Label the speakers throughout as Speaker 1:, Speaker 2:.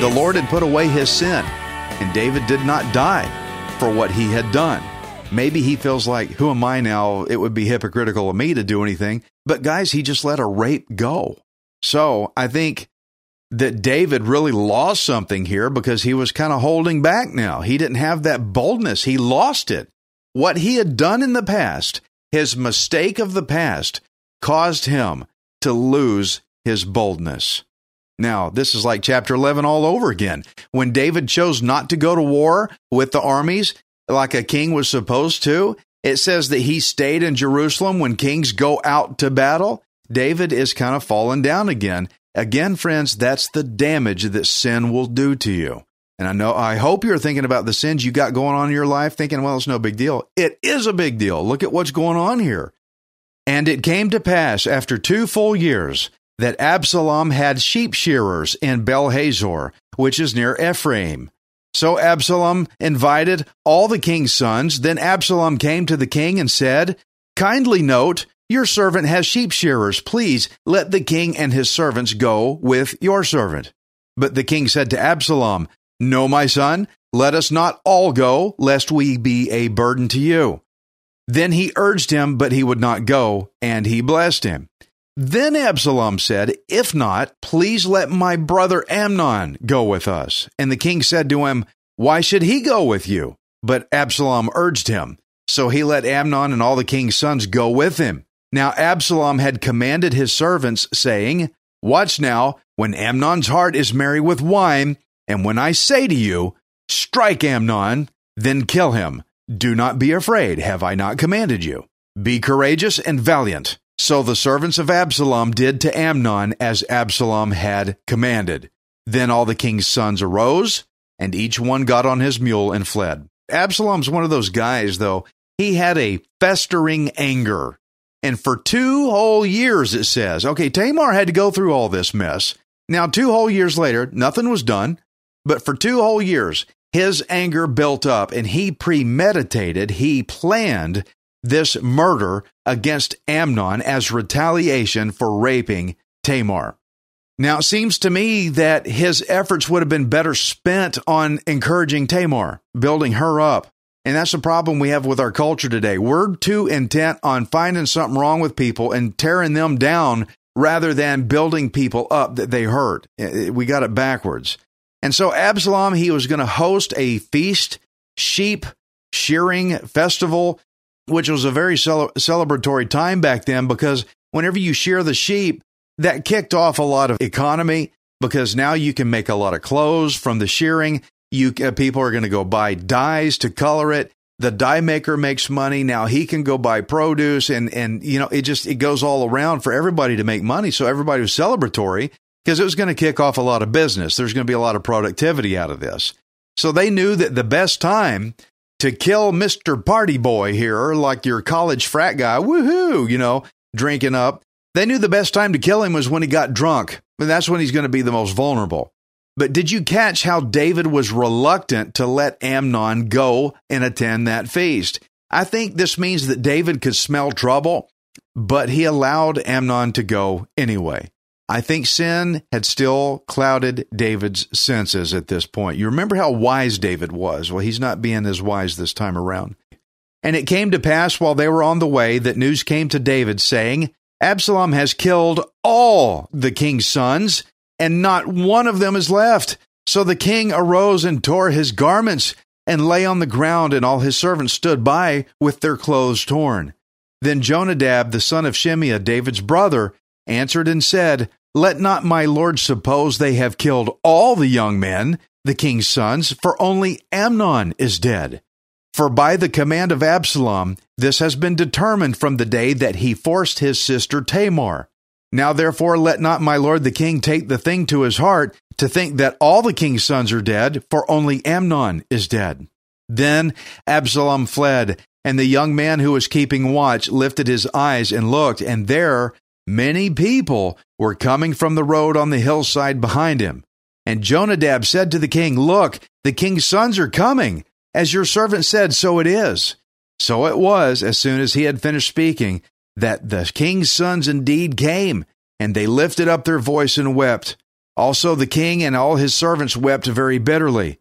Speaker 1: The Lord had put away his sin, and David did not die for what he had done. Maybe he feels like, who am I now? It would be hypocritical of me to do anything. But guys, he just let a rape go. So I think that David really lost something here because he was kind of holding back now. He didn't have that boldness. He lost it. What he had done in the past, his mistake of the past, caused him to lose his boldness. Now, this is like chapter 11 all over again. When David chose not to go to war with the armies like a king was supposed to, it says that he stayed in Jerusalem when kings go out to battle. David is kind of falling down again. Again, friends, that's the damage that sin will do to you. And I know, I hope you're thinking about the sins you got going on in your life, thinking, well, it's no big deal. It is a big deal. Look at what's going on here. And it came to pass after two full years that Absalom had sheep shearers in Baal Hazor, which is near Ephraim. So Absalom invited all the king's sons. Then Absalom came to the king and said, Kindly note, your servant has sheep shearers. Please let the king and his servants go with your servant. But the king said to Absalom, No, my son, let us not all go, lest we be a burden to you. Then he urged him, but he would not go, and he blessed him. Then Absalom said, If not, please let my brother Amnon go with us. And the king said to him, Why should he go with you? But Absalom urged him. So he let Amnon and all the king's sons go with him. Now Absalom had commanded his servants, saying, Watch now, when Amnon's heart is merry with wine, and when I say to you, Strike Amnon, then kill him. Do not be afraid, have I not commanded you? Be courageous and valiant. So the servants of Absalom did to Amnon as Absalom had commanded. Then all the king's sons arose, and each one got on his mule and fled. Absalom's one of those guys, though. He had a festering anger. And for two whole years, it says, okay, Tamar had to go through all this mess. Now, two whole years later, nothing was done. But for two whole years, his anger built up and he premeditated, he planned this murder against Amnon as retaliation for raping Tamar. Now, it seems to me that his efforts would have been better spent on encouraging Tamar, building her up. And that's the problem we have with our culture today. We're too intent on finding something wrong with people and tearing them down rather than building people up that they hurt. We got it backwards. And so Absalom, he was going to host a feast, sheep shearing festival which was a very cel- celebratory time back then because whenever you shear the sheep, that kicked off a lot of economy because now you can make a lot of clothes from the shearing. You uh, people are going to go buy dyes to color it. The dye maker makes money. Now he can go buy produce and and you know it just it goes all around for everybody to make money. So everybody was celebratory because it was going to kick off a lot of business. There's going to be a lot of productivity out of this. So they knew that the best time to kill Mr. Party Boy here, like your college frat guy, woohoo, you know, drinking up. They knew the best time to kill him was when he got drunk. And that's when he's going to be the most vulnerable. But did you catch how David was reluctant to let Amnon go and attend that feast? I think this means that David could smell trouble, but he allowed Amnon to go anyway. I think sin had still clouded David's senses at this point. You remember how wise David was. Well, he's not being as wise this time around. And it came to pass while they were on the way that news came to David saying, Absalom has killed all the king's sons, and not one of them is left. So the king arose and tore his garments and lay on the ground, and all his servants stood by with their clothes torn. Then Jonadab, the son of Shimeah, David's brother, answered and said, Let not my lord suppose they have killed all the young men, the king's sons, for only Amnon is dead. For by the command of Absalom, this has been determined from the day that he forced his sister Tamar. Now therefore let not my lord the king take the thing to his heart to think that all the king's sons are dead, for only Amnon is dead. Then Absalom fled, and the young man who was keeping watch lifted his eyes and looked, and there many people were coming from the road on the hillside behind him. And Jonadab said to the king, Look, the king's sons are coming. As your servant said, so it is. So it was, as soon as he had finished speaking, that the king's sons indeed came, and they lifted up their voice and wept. Also the king and all his servants wept very bitterly.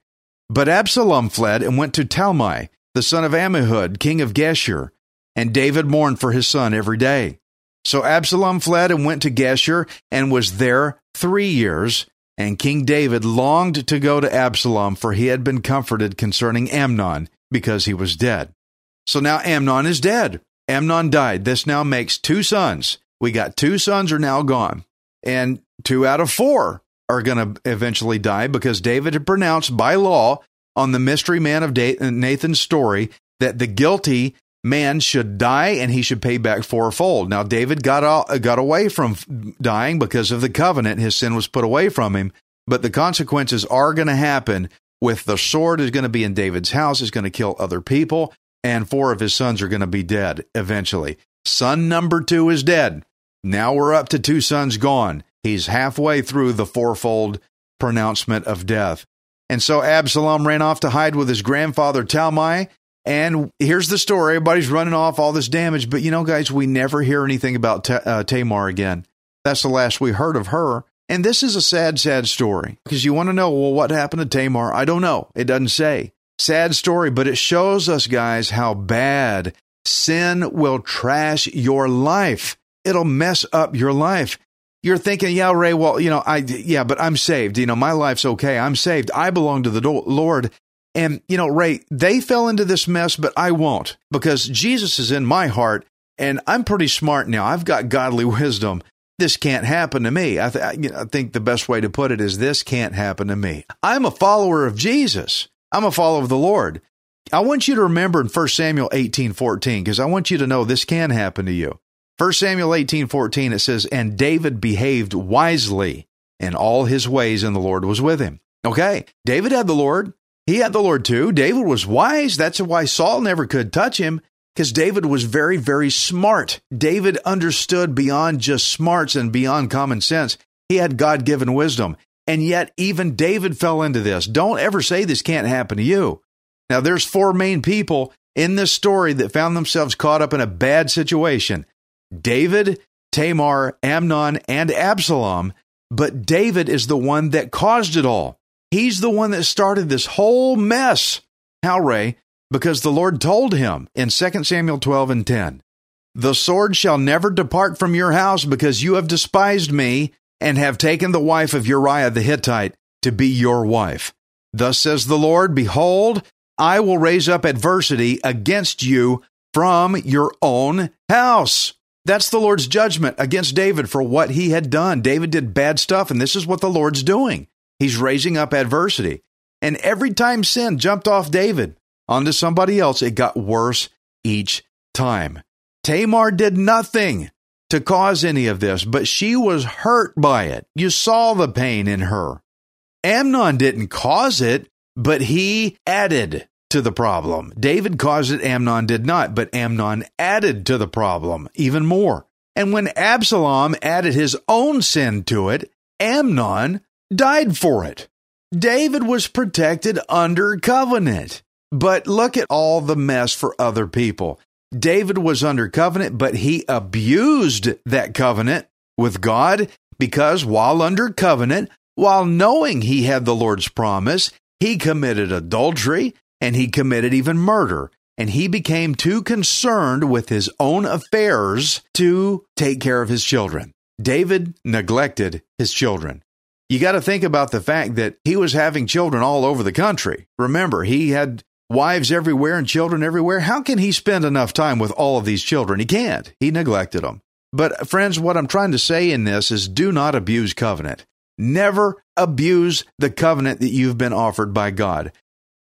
Speaker 1: But Absalom fled and went to Talmai, the son of Ammihud, king of Geshur, and David mourned for his son every day. So Absalom fled and went to Geshur and was there three years. And King David longed to go to Absalom, for he had been comforted concerning Amnon, because he was dead. So now Amnon is dead. Amnon died. This now makes two sons. We got two sons are now gone, and two out of four are going to eventually die because David had pronounced by law on the mystery man of Nathan's story that the guilty man should die and he should pay back fourfold. Now David got out, got away from dying because of the covenant; his sin was put away from him. But the consequences are going to happen. With the sword is going to be in David's house, is going to kill other people and four of his sons are going to be dead eventually. Son number two is dead. Now we're up to two sons gone. He's halfway through the fourfold pronouncement of death. And so Absalom ran off to hide with his grandfather Talmai. And here's the story. Everybody's running off all this damage. But you know, guys, we never hear anything about T- uh, Tamar again. That's the last we heard of her. And this is a sad, sad story because you want to know, well, what happened to Tamar? I don't know. It doesn't say. Sad story, but it shows us, guys, how bad sin will trash your life. It'll mess up your life. You're thinking, yeah, Ray, well, you know, I, yeah, but I'm saved. You know, my life's okay. I'm saved. I belong to the Lord. And, you know, Ray, they fell into this mess, but I won't because Jesus is in my heart and I'm pretty smart now. I've got godly wisdom. This can't happen to me. I, th- you know, I think the best way to put it is this can't happen to me. I'm a follower of Jesus. I'm a follower of the Lord. I want you to remember in 1 Samuel 18 14, because I want you to know this can happen to you. 1 Samuel 18 14, it says, And David behaved wisely in all his ways, and the Lord was with him. Okay, David had the Lord. He had the Lord too. David was wise. That's why Saul never could touch him, because David was very, very smart. David understood beyond just smarts and beyond common sense. He had God given wisdom. And yet, even David fell into this. Don't ever say this can't happen to you. Now, there's four main people in this story that found themselves caught up in a bad situation David, Tamar, Amnon, and Absalom. But David is the one that caused it all. He's the one that started this whole mess. How, Ray? Because the Lord told him in 2 Samuel 12 and 10 The sword shall never depart from your house because you have despised me and have taken the wife of Uriah the Hittite to be your wife. Thus says the Lord, Behold, I will raise up adversity against you from your own house. That's the Lord's judgment against David for what he had done. David did bad stuff, and this is what the Lord's doing. He's raising up adversity. And every time sin jumped off David onto somebody else, it got worse each time. Tamar did nothing to cause any of this, but she was hurt by it. You saw the pain in her. Amnon didn't cause it, but he added to the problem. David caused it, Amnon did not, but Amnon added to the problem even more. And when Absalom added his own sin to it, Amnon died for it. David was protected under covenant. But look at all the mess for other people. David was under covenant, but he abused that covenant with God because while under covenant, while knowing he had the Lord's promise, he committed adultery and he committed even murder. And he became too concerned with his own affairs to take care of his children. David neglected his children. You got to think about the fact that he was having children all over the country. Remember, he had wives everywhere and children everywhere. How can he spend enough time with all of these children? He can't. He neglected them. But, friends, what I'm trying to say in this is do not abuse covenant. Never abuse the covenant that you've been offered by God.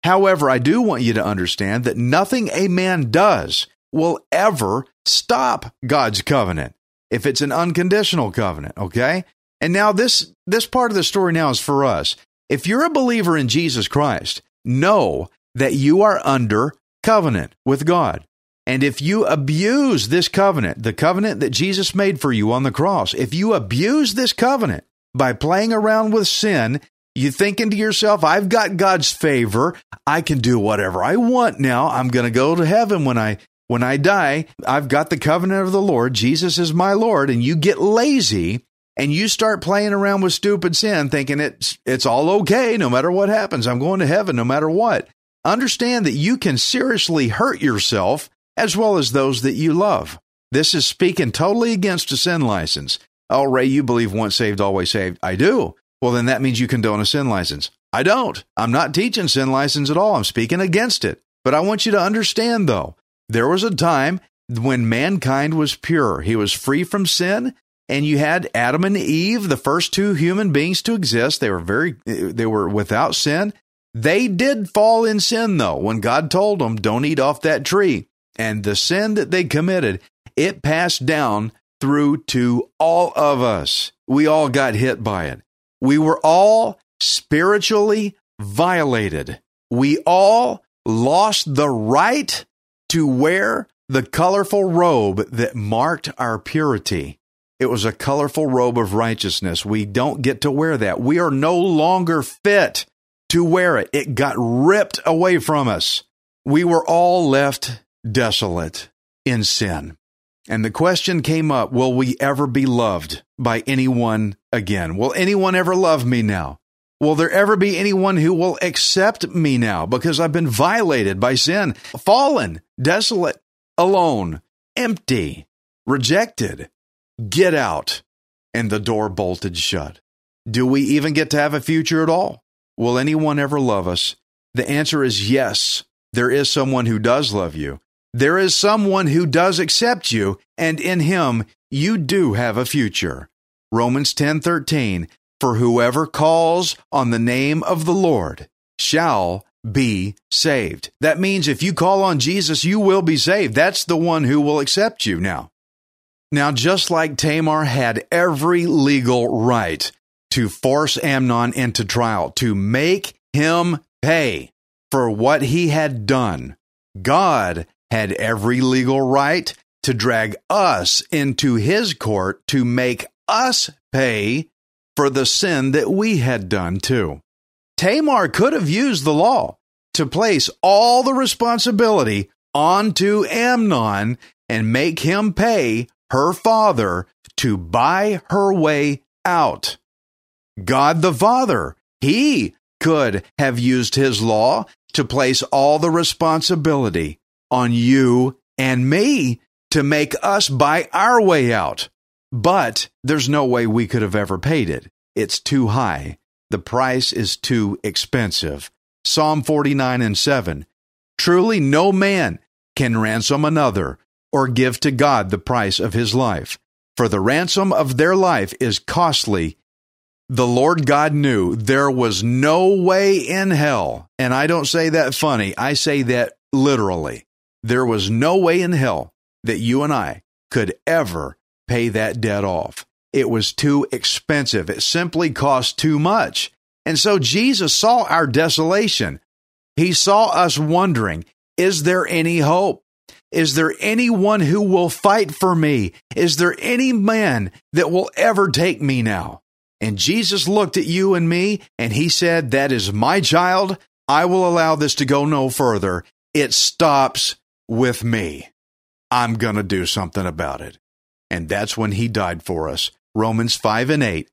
Speaker 1: However, I do want you to understand that nothing a man does will ever stop God's covenant if it's an unconditional covenant, okay? And now this this part of the story now is for us. If you're a believer in Jesus Christ, know that you are under covenant with God. And if you abuse this covenant, the covenant that Jesus made for you on the cross, if you abuse this covenant by playing around with sin, you thinking to yourself, I've got God's favor. I can do whatever I want now. I'm going to go to heaven when I when I die. I've got the covenant of the Lord. Jesus is my Lord and you get lazy and you start playing around with stupid sin thinking it's it's all okay no matter what happens. I'm going to heaven no matter what. Understand that you can seriously hurt yourself as well as those that you love. This is speaking totally against a sin license. Oh, Ray, you believe once saved, always saved. I do. Well, then that means you condone a sin license. I don't. I'm not teaching sin license at all. I'm speaking against it. But I want you to understand, though, there was a time when mankind was pure. He was free from sin, and you had Adam and Eve, the first two human beings to exist. They were very, they were without sin. They did fall in sin, though, when God told them, don't eat off that tree. And the sin that they committed, it passed down through to all of us. We all got hit by it. We were all spiritually violated. We all lost the right to wear the colorful robe that marked our purity. It was a colorful robe of righteousness. We don't get to wear that. We are no longer fit to wear it. It got ripped away from us. We were all left desolate in sin. And the question came up Will we ever be loved by anyone again? Will anyone ever love me now? Will there ever be anyone who will accept me now because I've been violated by sin, fallen, desolate, alone, empty, rejected? Get out. And the door bolted shut. Do we even get to have a future at all? Will anyone ever love us? The answer is yes. There is someone who does love you. There is someone who does accept you, and in him you do have a future. Romans 10:13 For whoever calls on the name of the Lord shall be saved. That means if you call on Jesus, you will be saved. That's the one who will accept you now. Now, just like Tamar had every legal right to force Amnon into trial, to make him pay for what he had done, God had every legal right to drag us into his court to make us pay for the sin that we had done too. Tamar could have used the law to place all the responsibility onto Amnon and make him pay her father to buy her way out. God the Father, he could have used his law to place all the responsibility on you and me to make us buy our way out. But there's no way we could have ever paid it. It's too high. The price is too expensive. Psalm 49 and 7. Truly, no man can ransom another or give to God the price of his life. For the ransom of their life is costly. The Lord God knew there was no way in hell, and I don't say that funny, I say that literally. There was no way in hell that you and I could ever pay that debt off. It was too expensive. It simply cost too much. And so Jesus saw our desolation. He saw us wondering, is there any hope? Is there anyone who will fight for me? Is there any man that will ever take me now? And Jesus looked at you and me and he said, That is my child. I will allow this to go no further. It stops with me. I'm going to do something about it. And that's when he died for us. Romans 5 and 8.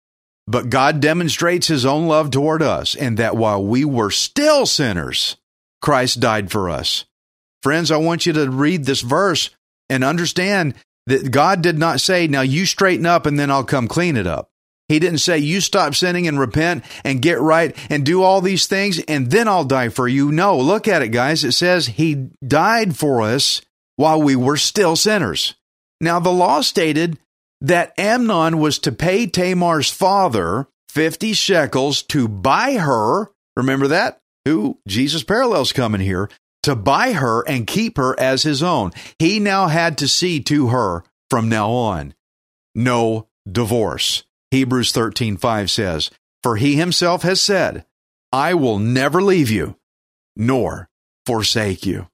Speaker 1: But God demonstrates his own love toward us, and that while we were still sinners, Christ died for us. Friends, I want you to read this verse and understand that God did not say, Now you straighten up and then I'll come clean it up. He didn't say, You stop sinning and repent and get right and do all these things, and then I'll die for you. No, look at it, guys. It says He died for us while we were still sinners. Now, the law stated that Amnon was to pay Tamar's father 50 shekels to buy her. Remember that? Who? Jesus parallels coming here to buy her and keep her as his own. He now had to see to her from now on no divorce. Hebrews 13:5 says, "For he himself has said, I will never leave you nor forsake you."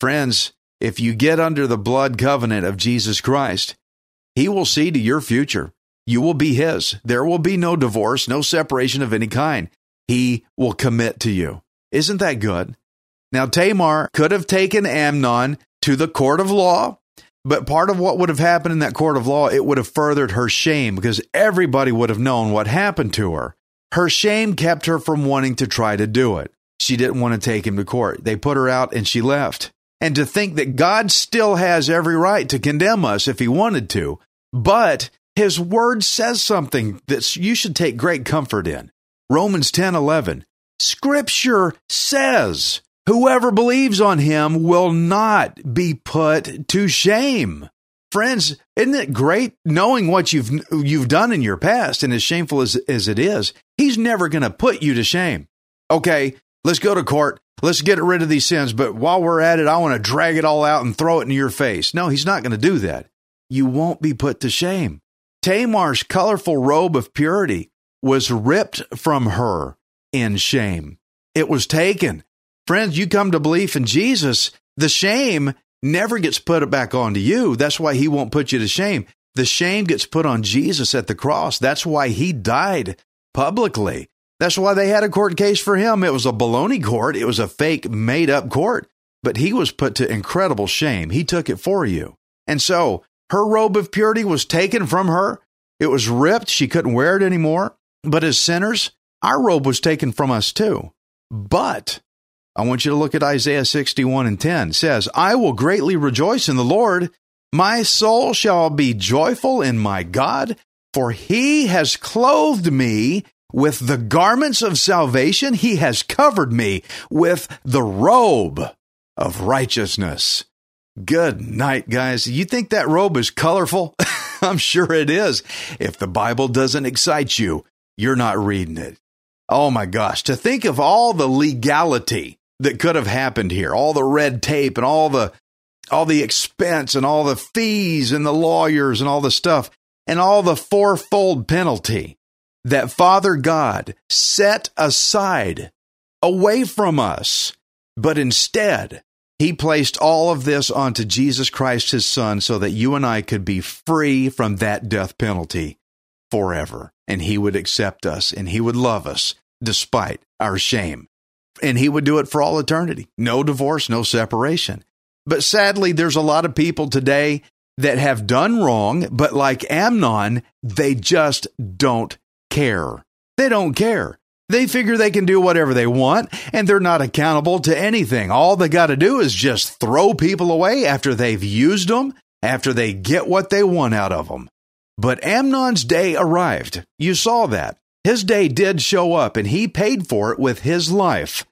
Speaker 1: Friends, if you get under the blood covenant of Jesus Christ, he will see to your future. You will be his. There will be no divorce, no separation of any kind. He will commit to you. Isn't that good? Now, Tamar could have taken Amnon to the court of law but part of what would have happened in that court of law, it would have furthered her shame because everybody would have known what happened to her. Her shame kept her from wanting to try to do it. She didn't want to take him to court. They put her out and she left. And to think that God still has every right to condemn us if he wanted to, but his word says something that you should take great comfort in. Romans 10 11. Scripture says Whoever believes on him will not be put to shame. Friends, isn't it great knowing what you've you've done in your past and as shameful as, as it is, he's never going to put you to shame. Okay, let's go to court. Let's get rid of these sins, but while we're at it, I want to drag it all out and throw it in your face. No, he's not going to do that. You won't be put to shame. Tamar's colorful robe of purity was ripped from her in shame. It was taken Friends, you come to belief in Jesus, the shame never gets put back onto you. That's why he won't put you to shame. The shame gets put on Jesus at the cross. That's why he died publicly. That's why they had a court case for him. It was a baloney court. It was a fake, made up court, but he was put to incredible shame. He took it for you. And so her robe of purity was taken from her. It was ripped. She couldn't wear it anymore. But as sinners, our robe was taken from us too. But I want you to look at Isaiah 61 and 10. It says, I will greatly rejoice in the Lord. My soul shall be joyful in my God, for he has clothed me with the garments of salvation. He has covered me with the robe of righteousness. Good night, guys. You think that robe is colorful? I'm sure it is. If the Bible doesn't excite you, you're not reading it. Oh my gosh, to think of all the legality that could have happened here. All the red tape and all the all the expense and all the fees and the lawyers and all the stuff and all the fourfold penalty that Father God set aside away from us. But instead, he placed all of this onto Jesus Christ, his son, so that you and I could be free from that death penalty forever. And he would accept us and he would love us despite our shame and he would do it for all eternity. No divorce, no separation. But sadly, there's a lot of people today that have done wrong, but like Amnon, they just don't care. They don't care. They figure they can do whatever they want and they're not accountable to anything. All they got to do is just throw people away after they've used them, after they get what they want out of them. But Amnon's day arrived. You saw that. His day did show up and he paid for it with his life.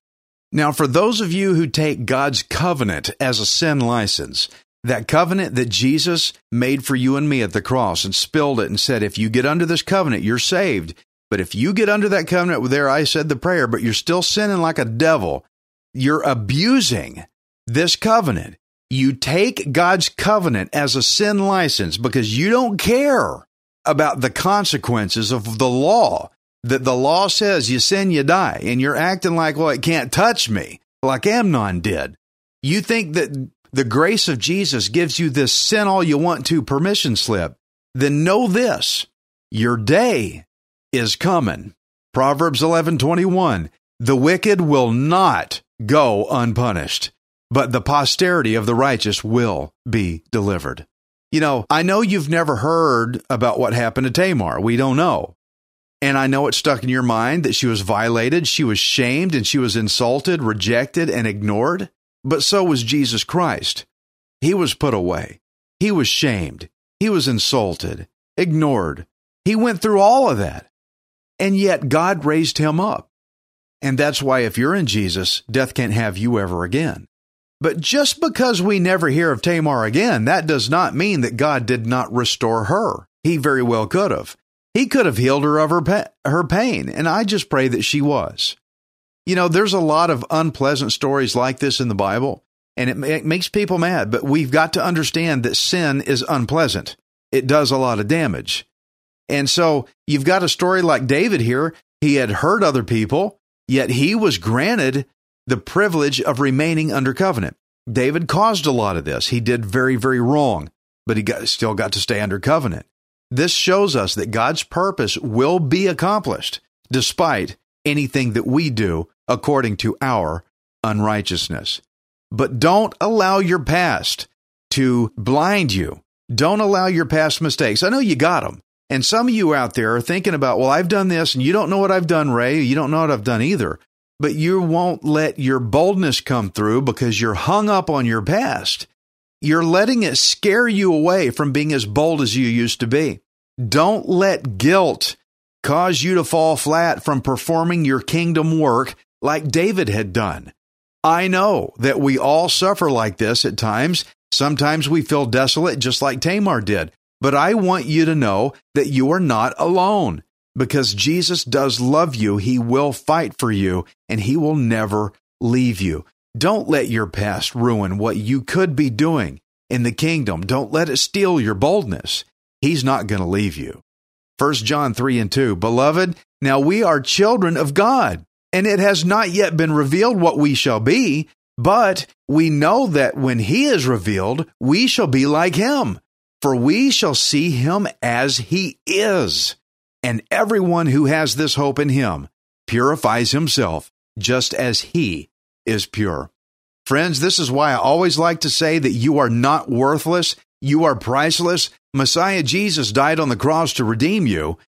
Speaker 1: Now, for those of you who take God's covenant as a sin license, that covenant that Jesus made for you and me at the cross and spilled it and said, if you get under this covenant, you're saved. But if you get under that covenant, there I said the prayer, but you're still sinning like a devil, you're abusing this covenant. You take God's covenant as a sin license because you don't care about the consequences of the law that the law says you sin, you die, and you're acting like, well, it can't touch me, like Amnon did. You think that the grace of Jesus gives you this sin all you want to permission slip, then know this your day is coming. Proverbs 11:21 The wicked will not go unpunished, but the posterity of the righteous will be delivered. You know, I know you've never heard about what happened to Tamar. We don't know. And I know it stuck in your mind that she was violated, she was shamed, and she was insulted, rejected, and ignored. But so was Jesus Christ. He was put away. He was shamed. He was insulted, ignored, He went through all of that. And yet God raised him up. And that's why if you're in Jesus, death can't have you ever again. But just because we never hear of Tamar again, that does not mean that God did not restore her. He very well could have. He could have healed her of her, pa- her pain, and I just pray that she was. You know, there's a lot of unpleasant stories like this in the Bible, and it, it makes people mad, but we've got to understand that sin is unpleasant. It does a lot of damage. And so you've got a story like David here. He had hurt other people, yet he was granted the privilege of remaining under covenant. David caused a lot of this. He did very, very wrong, but he got, still got to stay under covenant. This shows us that God's purpose will be accomplished despite anything that we do according to our unrighteousness. But don't allow your past to blind you. Don't allow your past mistakes. I know you got them. And some of you out there are thinking about, well, I've done this and you don't know what I've done, Ray. You don't know what I've done either. But you won't let your boldness come through because you're hung up on your past. You're letting it scare you away from being as bold as you used to be. Don't let guilt cause you to fall flat from performing your kingdom work like David had done. I know that we all suffer like this at times. Sometimes we feel desolate, just like Tamar did. But I want you to know that you are not alone because Jesus does love you. He will fight for you and he will never leave you. Don't let your past ruin what you could be doing in the kingdom. Don't let it steal your boldness. He's not going to leave you. 1 John 3 and 2. Beloved, now we are children of God, and it has not yet been revealed what we shall be, but we know that when he is revealed, we shall be like him, for we shall see him as he is. And everyone who has this hope in him purifies himself just as he is pure. Friends, this is why I always like to say that you are not worthless, you are priceless. Messiah Jesus died on the cross to redeem you.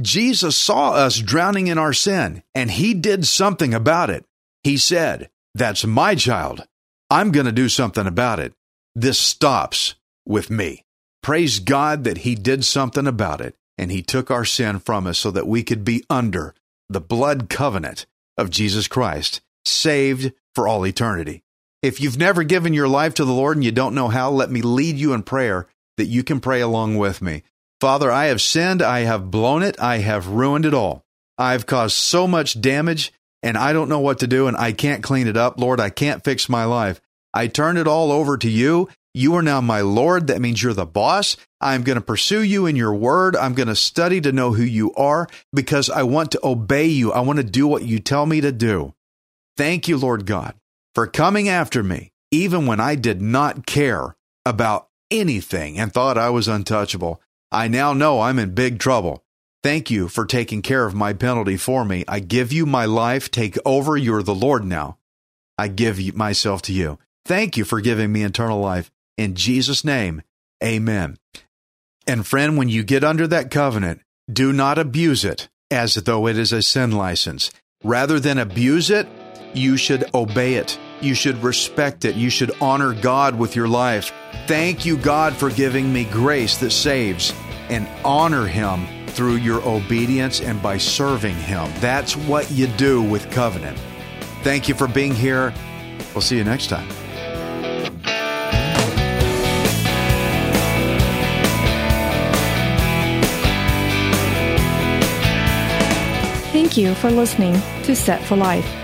Speaker 1: Jesus saw us drowning in our sin, and he did something about it. He said, That's my child. I'm going to do something about it. This stops with me. Praise God that he did something about it, and he took our sin from us so that we could be under the blood covenant of Jesus Christ, saved for all eternity. If you've never given your life to the Lord and you don't know how, let me lead you in prayer that you can pray along with me. Father, I have sinned. I have blown it. I have ruined it all. I've caused so much damage and I don't know what to do and I can't clean it up. Lord, I can't fix my life. I turn it all over to you. You are now my Lord. That means you're the boss. I'm going to pursue you in your word. I'm going to study to know who you are because I want to obey you. I want to do what you tell me to do. Thank you, Lord God for coming after me, even when I did not care about anything and thought I was untouchable. I now know I'm in big trouble. Thank you for taking care of my penalty for me. I give you my life. Take over. You're the Lord now. I give myself to you. Thank you for giving me eternal life. In Jesus' name, amen. And friend, when you get under that covenant, do not abuse it as though it is a sin license. Rather than abuse it, you should obey it. You should respect it. You should honor God with your life. Thank you, God, for giving me grace that saves, and honor Him through your obedience and by serving Him. That's what you do with covenant. Thank you for being here. We'll see you next time.
Speaker 2: Thank you for listening to Set for Life.